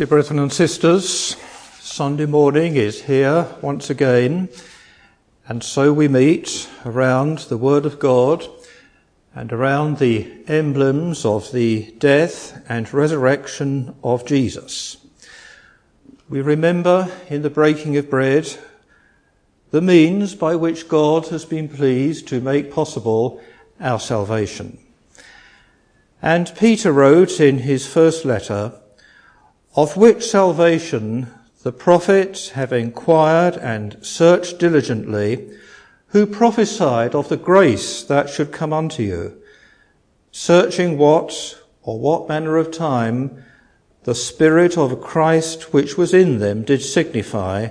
Dear brethren and sisters, Sunday morning is here once again, and so we meet around the Word of God and around the emblems of the death and resurrection of Jesus. We remember in the breaking of bread the means by which God has been pleased to make possible our salvation. And Peter wrote in his first letter, of which salvation the prophets have inquired and searched diligently, who prophesied of the grace that should come unto you, searching what or what manner of time the Spirit of Christ which was in them did signify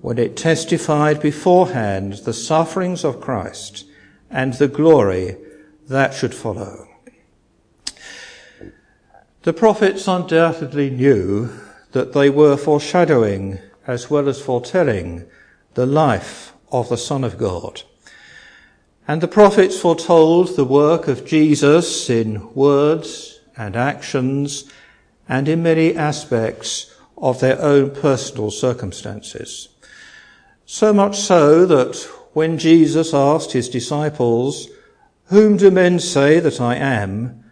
when it testified beforehand the sufferings of Christ and the glory that should follow. The prophets undoubtedly knew that they were foreshadowing as well as foretelling the life of the Son of God. And the prophets foretold the work of Jesus in words and actions and in many aspects of their own personal circumstances. So much so that when Jesus asked his disciples, Whom do men say that I am?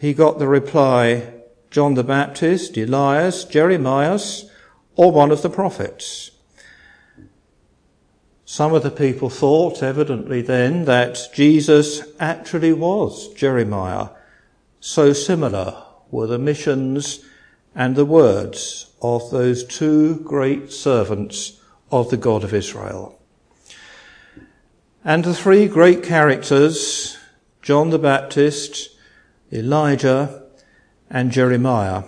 He got the reply, John the Baptist, Elias, Jeremias, or one of the prophets. Some of the people thought, evidently then, that Jesus actually was Jeremiah. So similar were the missions and the words of those two great servants of the God of Israel. And the three great characters, John the Baptist, Elijah and Jeremiah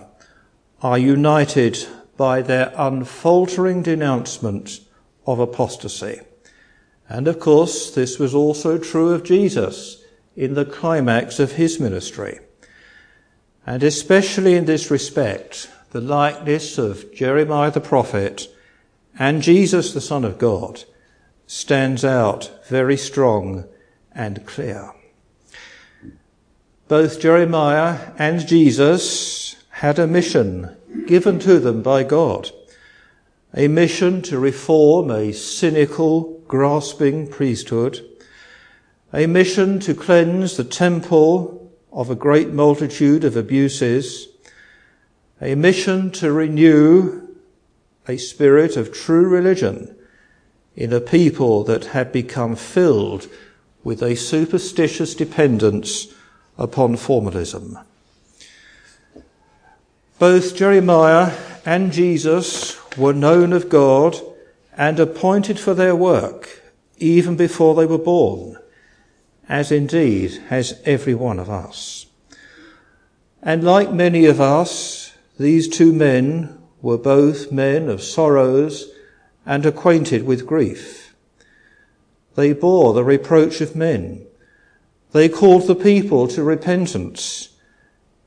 are united by their unfaltering denouncement of apostasy. And of course, this was also true of Jesus in the climax of his ministry. And especially in this respect, the likeness of Jeremiah the prophet and Jesus the Son of God stands out very strong and clear. Both Jeremiah and Jesus had a mission given to them by God. A mission to reform a cynical, grasping priesthood. A mission to cleanse the temple of a great multitude of abuses. A mission to renew a spirit of true religion in a people that had become filled with a superstitious dependence upon formalism. Both Jeremiah and Jesus were known of God and appointed for their work even before they were born, as indeed has every one of us. And like many of us, these two men were both men of sorrows and acquainted with grief. They bore the reproach of men they called the people to repentance,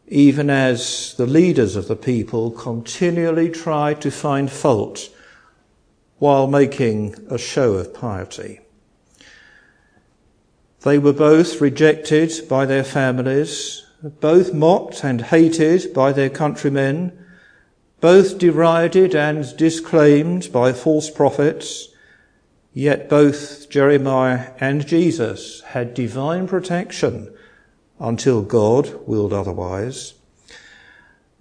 even as the leaders of the people continually tried to find fault while making a show of piety. They were both rejected by their families, both mocked and hated by their countrymen, both derided and disclaimed by false prophets, Yet both Jeremiah and Jesus had divine protection until God willed otherwise.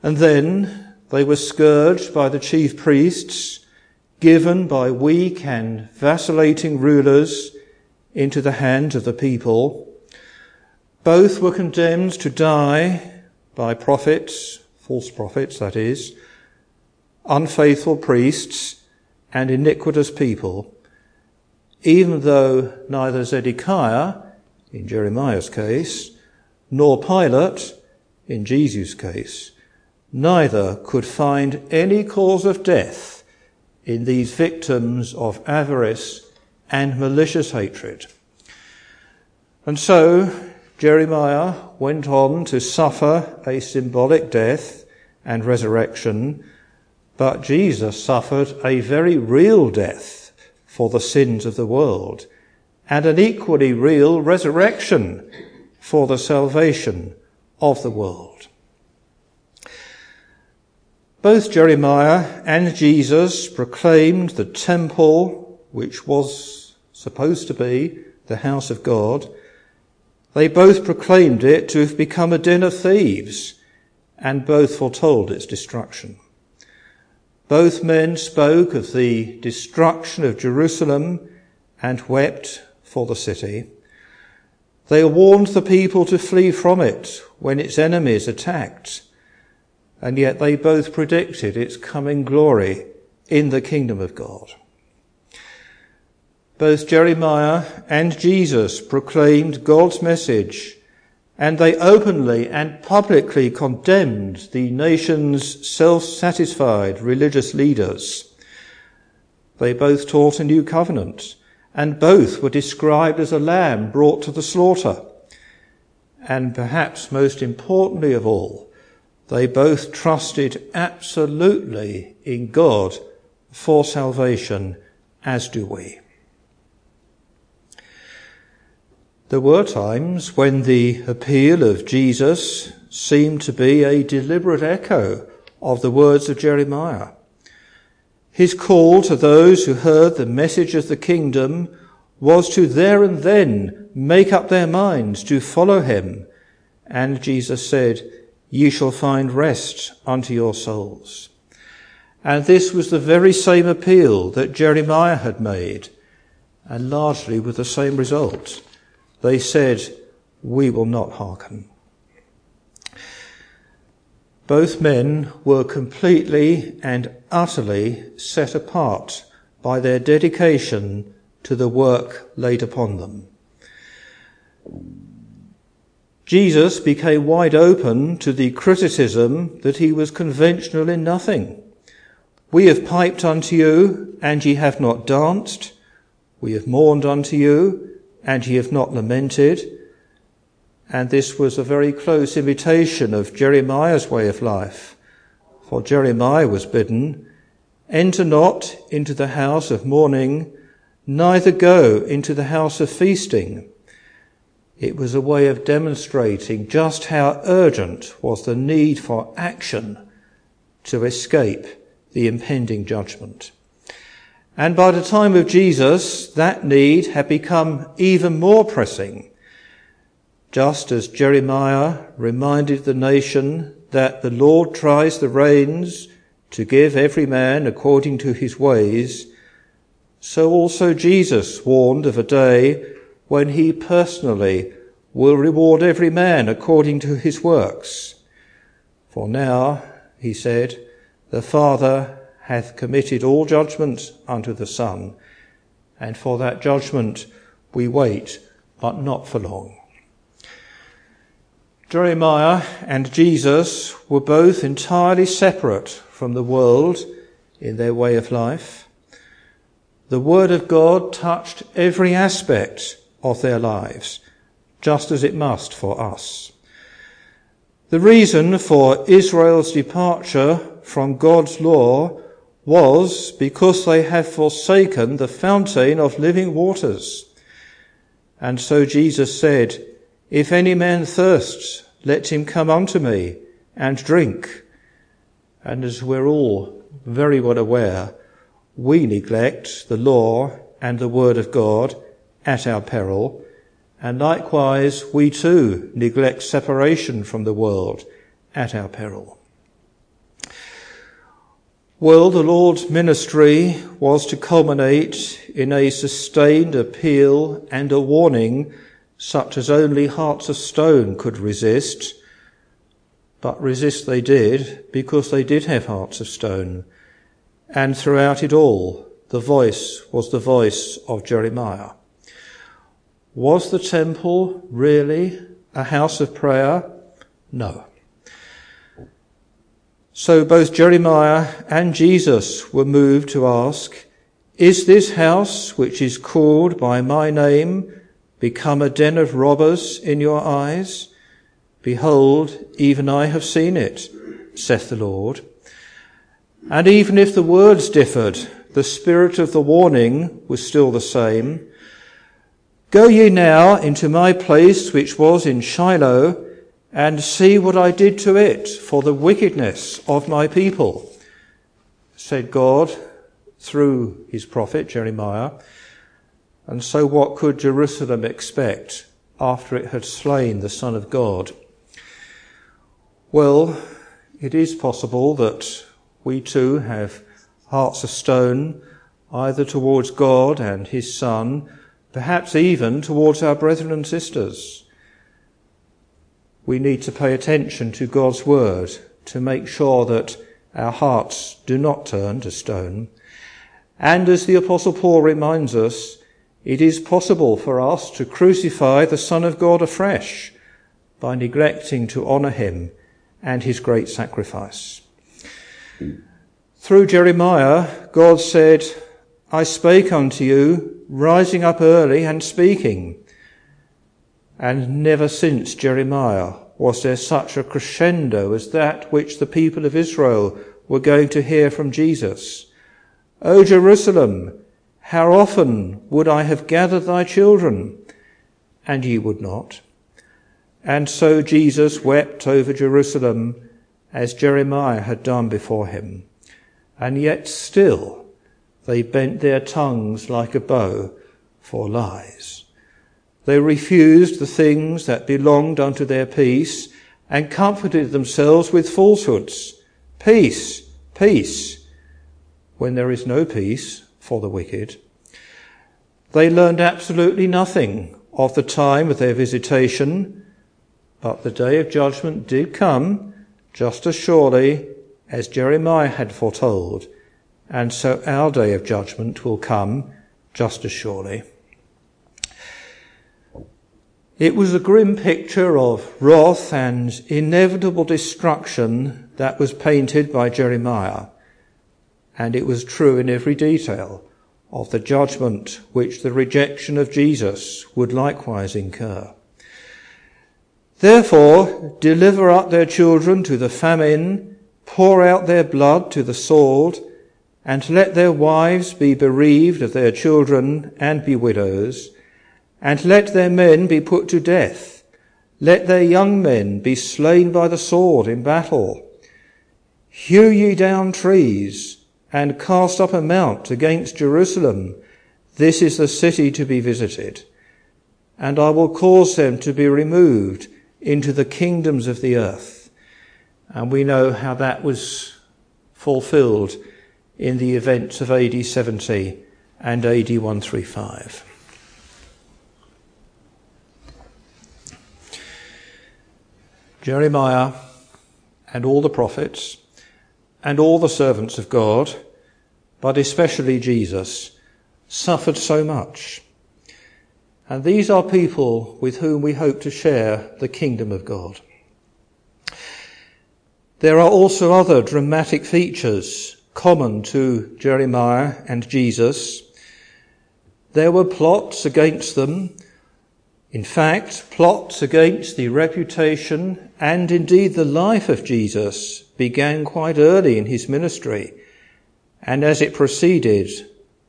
And then they were scourged by the chief priests, given by weak and vacillating rulers into the hands of the people. Both were condemned to die by prophets, false prophets that is, unfaithful priests and iniquitous people even though neither Zedekiah, in Jeremiah's case, nor Pilate, in Jesus' case, neither could find any cause of death in these victims of avarice and malicious hatred. And so Jeremiah went on to suffer a symbolic death and resurrection, but Jesus suffered a very real death for the sins of the world, and an equally real resurrection for the salvation of the world. Both Jeremiah and Jesus proclaimed the temple, which was supposed to be the house of God, they both proclaimed it to have become a den of thieves, and both foretold its destruction. Both men spoke of the destruction of Jerusalem and wept for the city. They warned the people to flee from it when its enemies attacked, and yet they both predicted its coming glory in the kingdom of God. Both Jeremiah and Jesus proclaimed God's message, and they openly and publicly condemned the nation's self-satisfied religious leaders. They both taught a new covenant and both were described as a lamb brought to the slaughter. And perhaps most importantly of all, they both trusted absolutely in God for salvation, as do we. There were times when the appeal of Jesus seemed to be a deliberate echo of the words of Jeremiah. His call to those who heard the message of the kingdom was to there and then make up their minds to follow him. And Jesus said, Ye shall find rest unto your souls. And this was the very same appeal that Jeremiah had made, and largely with the same result. They said, We will not hearken. Both men were completely and utterly set apart by their dedication to the work laid upon them. Jesus became wide open to the criticism that he was conventional in nothing. We have piped unto you, and ye have not danced. We have mourned unto you, and ye have not lamented. And this was a very close imitation of Jeremiah's way of life. For Jeremiah was bidden, Enter not into the house of mourning, neither go into the house of feasting. It was a way of demonstrating just how urgent was the need for action to escape the impending judgment. And by the time of Jesus, that need had become even more pressing just as Jeremiah reminded the nation that the Lord tries the reins to give every man according to his ways, so also Jesus warned of a day when he personally will reward every man according to his works. For now, he said, the Father hath committed all judgment unto the Son, and for that judgment we wait, but not for long. Jeremiah and Jesus were both entirely separate from the world in their way of life. The Word of God touched every aspect of their lives, just as it must for us. The reason for Israel's departure from God's law was because they have forsaken the fountain of living waters. And so Jesus said, if any man thirsts, let him come unto me and drink. And as we're all very well aware, we neglect the law and the word of God at our peril. And likewise, we too neglect separation from the world at our peril. Well, the Lord's ministry was to culminate in a sustained appeal and a warning such as only hearts of stone could resist. But resist they did because they did have hearts of stone. And throughout it all, the voice was the voice of Jeremiah. Was the temple really a house of prayer? No. So both Jeremiah and Jesus were moved to ask, is this house which is called by my name become a den of robbers in your eyes? Behold, even I have seen it, saith the Lord. And even if the words differed, the spirit of the warning was still the same. Go ye now into my place which was in Shiloh, and see what I did to it for the wickedness of my people, said God through his prophet Jeremiah. And so what could Jerusalem expect after it had slain the Son of God? Well, it is possible that we too have hearts of stone, either towards God and his Son, perhaps even towards our brethren and sisters. We need to pay attention to God's word to make sure that our hearts do not turn to stone. And as the apostle Paul reminds us, it is possible for us to crucify the Son of God afresh by neglecting to honour him and his great sacrifice. Through Jeremiah, God said, I spake unto you, rising up early and speaking. And never since Jeremiah was there such a crescendo as that which the people of Israel were going to hear from Jesus. O Jerusalem, how often would I have gathered thy children, and ye would not? And so Jesus wept over Jerusalem as Jeremiah had done before him. And yet still they bent their tongues like a bow for lies. They refused the things that belonged unto their peace and comforted themselves with falsehoods. Peace, peace, when there is no peace for the wicked. They learned absolutely nothing of the time of their visitation, but the day of judgment did come just as surely as Jeremiah had foretold, and so our day of judgment will come just as surely. It was a grim picture of wrath and inevitable destruction that was painted by Jeremiah and it was true in every detail of the judgment which the rejection of Jesus would likewise incur. Therefore, deliver up their children to the famine, pour out their blood to the sword, and let their wives be bereaved of their children and be widows, and let their men be put to death. Let their young men be slain by the sword in battle. Hew ye down trees, and cast up a mount against Jerusalem. This is the city to be visited. And I will cause them to be removed into the kingdoms of the earth. And we know how that was fulfilled in the events of AD 70 and AD 135. Jeremiah and all the prophets and all the servants of God, but especially Jesus, suffered so much. And these are people with whom we hope to share the kingdom of God. There are also other dramatic features common to Jeremiah and Jesus. There were plots against them. In fact, plots against the reputation and indeed the life of Jesus began quite early in his ministry, and as it proceeded,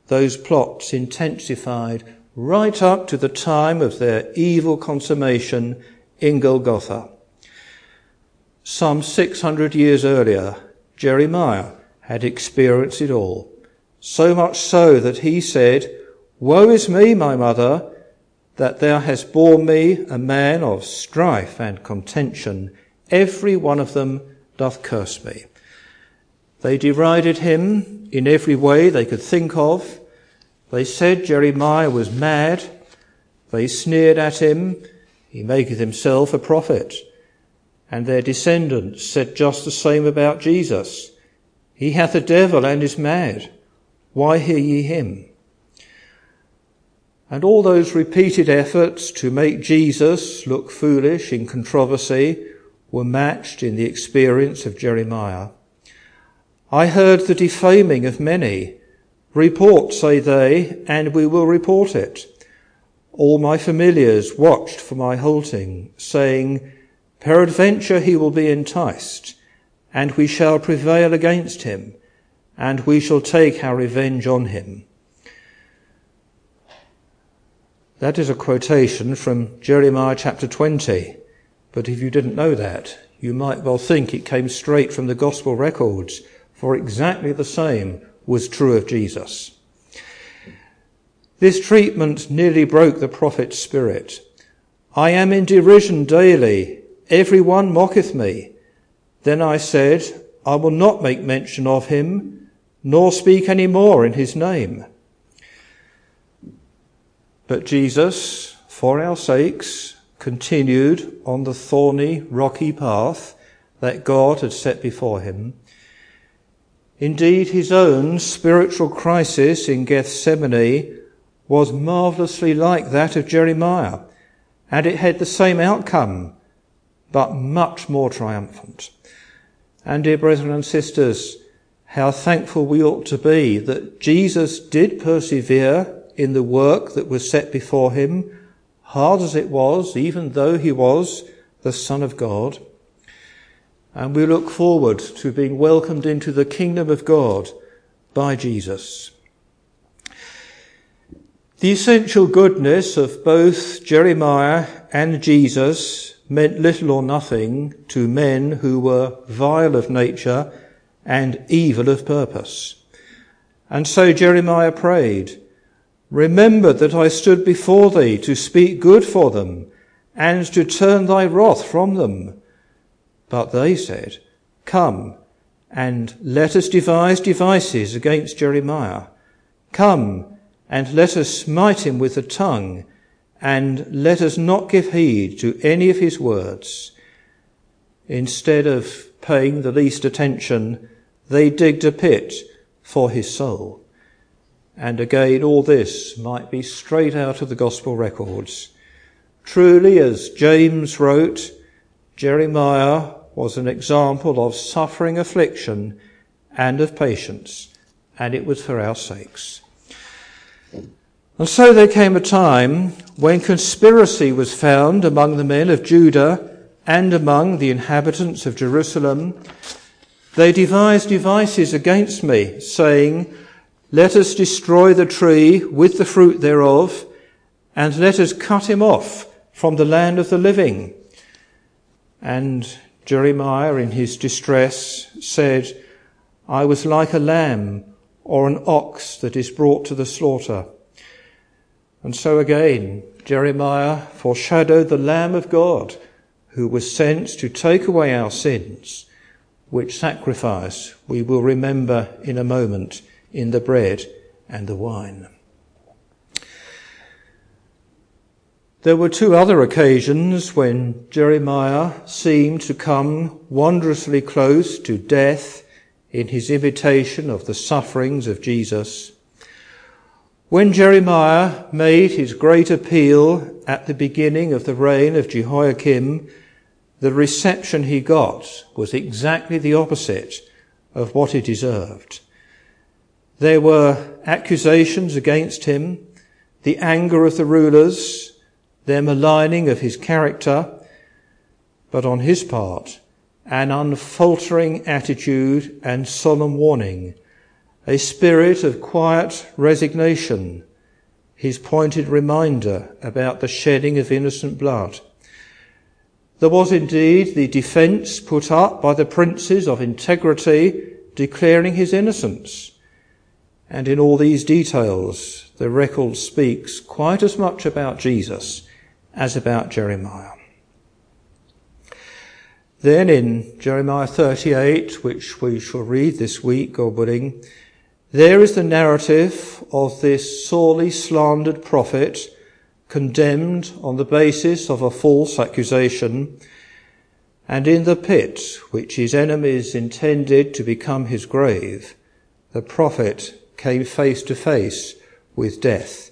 those plots intensified right up to the time of their evil consummation in Golgotha. Some 600 years earlier, Jeremiah had experienced it all, so much so that he said, Woe is me, my mother, that thou hast borne me a man of strife and contention, every one of them doth curse me. They derided him in every way they could think of. They said Jeremiah was mad. They sneered at him. He maketh himself a prophet. And their descendants said just the same about Jesus. He hath a devil and is mad. Why hear ye him? And all those repeated efforts to make Jesus look foolish in controversy were matched in the experience of Jeremiah. I heard the defaming of many. Report, say they, and we will report it. All my familiars watched for my halting, saying, Peradventure he will be enticed, and we shall prevail against him, and we shall take our revenge on him. That is a quotation from Jeremiah chapter 20. But if you didn't know that, you might well think it came straight from the gospel records, for exactly the same was true of Jesus. This treatment nearly broke the prophet's spirit. I am in derision daily. Every one mocketh me. Then I said, I will not make mention of him, nor speak any more in his name. But Jesus, for our sakes, continued on the thorny, rocky path that God had set before him. Indeed, his own spiritual crisis in Gethsemane was marvellously like that of Jeremiah, and it had the same outcome, but much more triumphant. And dear brethren and sisters, how thankful we ought to be that Jesus did persevere in the work that was set before him, hard as it was, even though he was the Son of God. And we look forward to being welcomed into the kingdom of God by Jesus. The essential goodness of both Jeremiah and Jesus meant little or nothing to men who were vile of nature and evil of purpose. And so Jeremiah prayed, Remember that I stood before thee to speak good for them and to turn thy wrath from them. But they said, Come and let us devise devices against Jeremiah. Come and let us smite him with the tongue, and let us not give heed to any of his words. Instead of paying the least attention, they digged a pit for his soul. And again, all this might be straight out of the gospel records. Truly, as James wrote, Jeremiah was an example of suffering affliction and of patience, and it was for our sakes. And so there came a time when conspiracy was found among the men of Judah and among the inhabitants of Jerusalem. They devised devices against me, saying, Let us destroy the tree with the fruit thereof, and let us cut him off from the land of the living. And Jeremiah, in his distress, said, I was like a lamb or an ox that is brought to the slaughter. And so again, Jeremiah foreshadowed the Lamb of God who was sent to take away our sins, which sacrifice we will remember in a moment in the bread and the wine. There were two other occasions when Jeremiah seemed to come wondrously close to death in his imitation of the sufferings of Jesus. When Jeremiah made his great appeal at the beginning of the reign of Jehoiakim, the reception he got was exactly the opposite of what he deserved. There were accusations against him, the anger of the rulers, their maligning of his character, but on his part, an unfaltering attitude and solemn warning a spirit of quiet resignation, his pointed reminder about the shedding of innocent blood. There was indeed the defence put up by the princes of integrity declaring his innocence. And in all these details, the record speaks quite as much about Jesus as about Jeremiah. Then in Jeremiah 38, which we shall read this week, God willing, there is the narrative of this sorely slandered prophet condemned on the basis of a false accusation and in the pit which his enemies intended to become his grave, the prophet came face to face with death,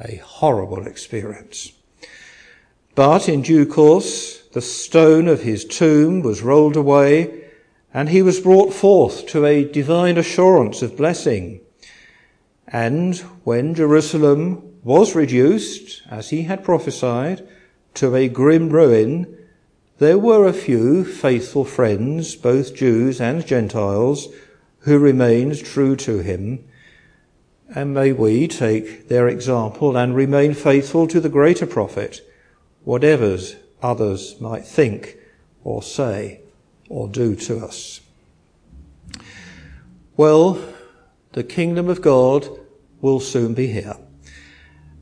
a horrible experience. But in due course, the stone of his tomb was rolled away and he was brought forth to a divine assurance of blessing. And when Jerusalem was reduced, as he had prophesied, to a grim ruin, there were a few faithful friends, both Jews and Gentiles, who remained true to him. And may we take their example and remain faithful to the greater prophet, whatever others might think or say or do to us. Well, the kingdom of God will soon be here.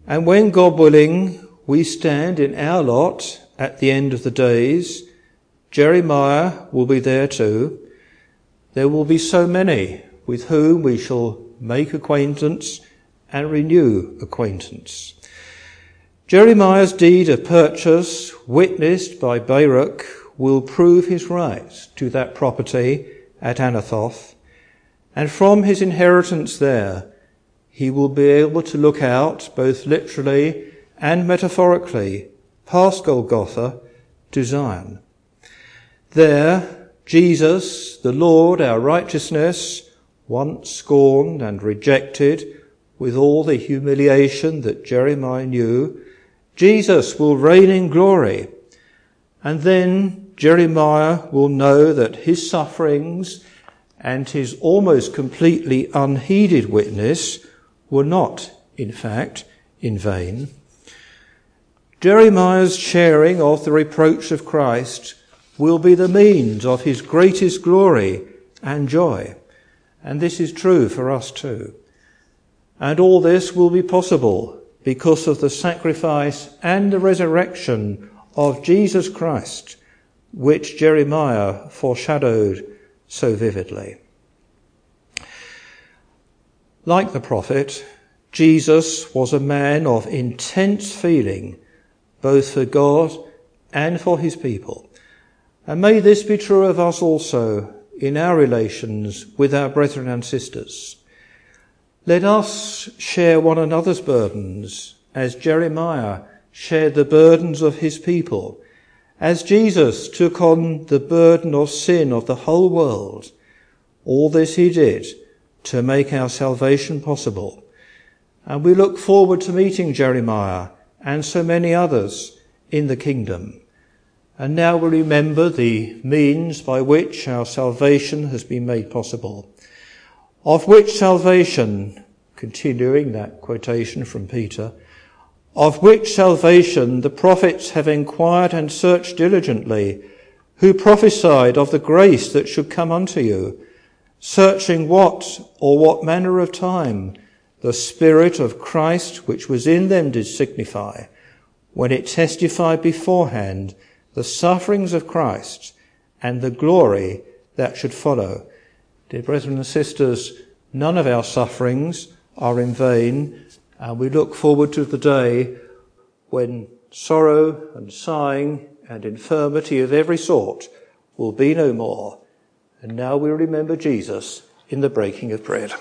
And when God willing, we stand in our lot at the end of the days, Jeremiah will be there too. There will be so many with whom we shall make acquaintance and renew acquaintance. Jeremiah's deed of purchase, witnessed by Baruch, will prove his right to that property at Anathoth, and from his inheritance there, he will be able to look out, both literally and metaphorically, past Golgotha to Zion. There, Jesus, the Lord, our righteousness, once scorned and rejected with all the humiliation that Jeremiah knew, Jesus will reign in glory. And then Jeremiah will know that his sufferings and his almost completely unheeded witness were not, in fact, in vain. Jeremiah's sharing of the reproach of Christ will be the means of his greatest glory and joy. And this is true for us too. And all this will be possible because of the sacrifice and the resurrection of Jesus Christ, which Jeremiah foreshadowed so vividly. Like the prophet, Jesus was a man of intense feeling, both for God and for his people. And may this be true of us also in our relations with our brethren and sisters. Let us share one another's burdens as Jeremiah shared the burdens of his people, as Jesus took on the burden of sin of the whole world. All this he did to make our salvation possible. And we look forward to meeting Jeremiah and so many others in the kingdom. And now we remember the means by which our salvation has been made possible. Of which salvation, continuing that quotation from Peter, of which salvation the prophets have inquired and searched diligently, who prophesied of the grace that should come unto you, searching what or what manner of time the Spirit of Christ which was in them did signify, when it testified beforehand the sufferings of Christ and the glory that should follow. Dear brethren and sisters, none of our sufferings are in vain, and we look forward to the day when sorrow and sighing and infirmity of every sort will be no more. And now we remember Jesus in the breaking of bread.